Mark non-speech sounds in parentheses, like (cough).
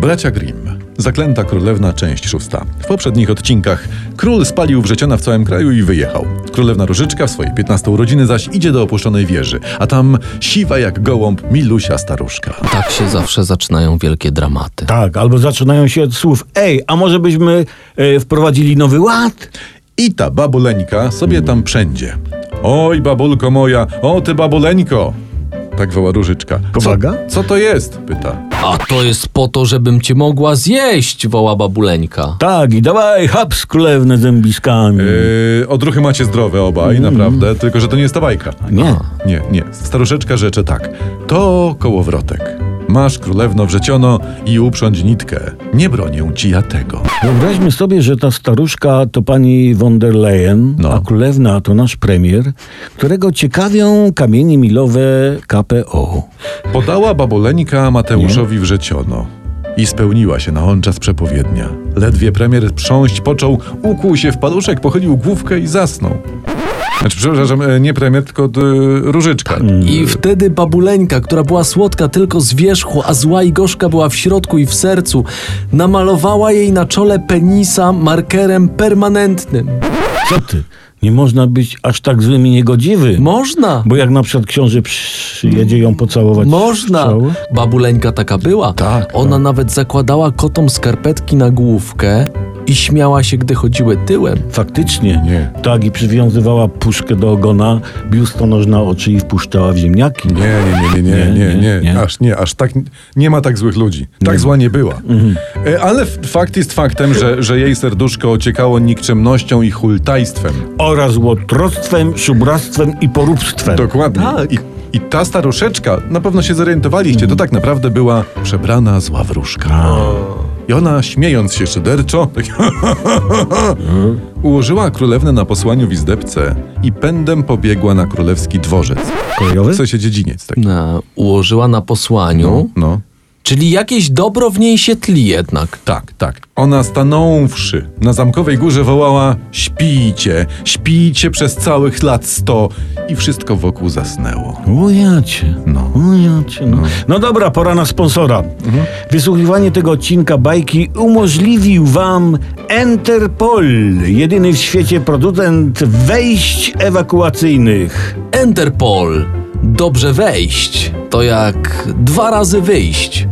Bracia Grimm. Zaklęta Królewna, część szósta. W poprzednich odcinkach król spalił wrzeciona w całym kraju i wyjechał. Królewna Różyczka w swojej 15 urodziny zaś idzie do opuszczonej wieży, a tam siwa jak gołąb Milusia staruszka. Tak się zawsze zaczynają wielkie dramaty. Tak, albo zaczynają się od słów Ej, a może byśmy e, wprowadzili nowy ład? I ta babuleńka sobie tam wszędzie. Oj, babulko moja, o ty babuleńko! Tak woła Różyczka. Pomaga? Co, co to jest? Pyta. A to jest po to, żebym cię mogła zjeść, woła babuleńka. Tak, i dawaj, haps królewne zębiskami. Yy, odruchy macie zdrowe obaj, naprawdę, tylko że to nie jest ta bajka. Nie. Nie, nie. Staruszeczka rzecze tak. To kołowrotek. Masz królewno wrzeciono i uprządź nitkę. Nie bronię ci ja tego. Wyobraźmy sobie, że ta staruszka to pani von der Leyen, No. a królewna to nasz premier, którego ciekawią kamienie milowe KPO. Podała baboleńka Mateuszowi wrzeciono. I spełniła się na on czas przepowiednia. Ledwie premier prząść począł, ukłuł się w paluszek, pochylił główkę i zasnął. Znaczy, przepraszam, e, nie premier, tylko e, różyczka. I wtedy babuleńka, która była słodka tylko z wierzchu, a zła i gorzka była w środku i w sercu, namalowała jej na czole penisa markerem permanentnym. Co ty? Nie można być aż tak złym i niegodziwy. Można! Bo jak na przykład książę przyjedzie ją pocałować. Można! Babuleńka taka była. Tak, Ona tak. nawet zakładała kotom skarpetki na główkę i śmiała się, gdy chodziły tyłem. Faktycznie. Nie. Tak, i przywiązywała puszkę do ogona, biustonosz na oczy i wpuszczała w ziemniaki. Nie, nie, nie, nie, nie, nie, nie, nie. Aż nie, aż tak, nie ma tak złych ludzi. Tak zła nie była. E, Ale fakt jest faktem, że, że jej serduszko ociekało nikczemnością i hultajstwem. Oraz łotrostwem, szubractwem i poróbstwem. Dokładnie. Tak. I, I ta staruszeczka, na pewno się zorientowaliście, to tak naprawdę była przebrana zła wróżka. I ona, śmiejąc się szyderczo, tak (laughs) ułożyła królewnę na posłaniu w izdebce i pędem pobiegła na królewski dworzec. Kolejowy? W sensie dziedziniec taki. Na, ułożyła na posłaniu, No. Czyli jakieś dobro w niej się tli jednak. Tak, tak. Ona stanąwszy na zamkowej górze wołała śpijcie, śpijcie przez całych lat sto i wszystko wokół zasnęło. O jacie. No. O jacie. No. no dobra, pora na sponsora. Wysłuchiwanie tego odcinka bajki umożliwił wam Enterpol, jedyny w świecie producent wejść ewakuacyjnych. Enterpol. Dobrze wejść. To jak dwa razy wyjść.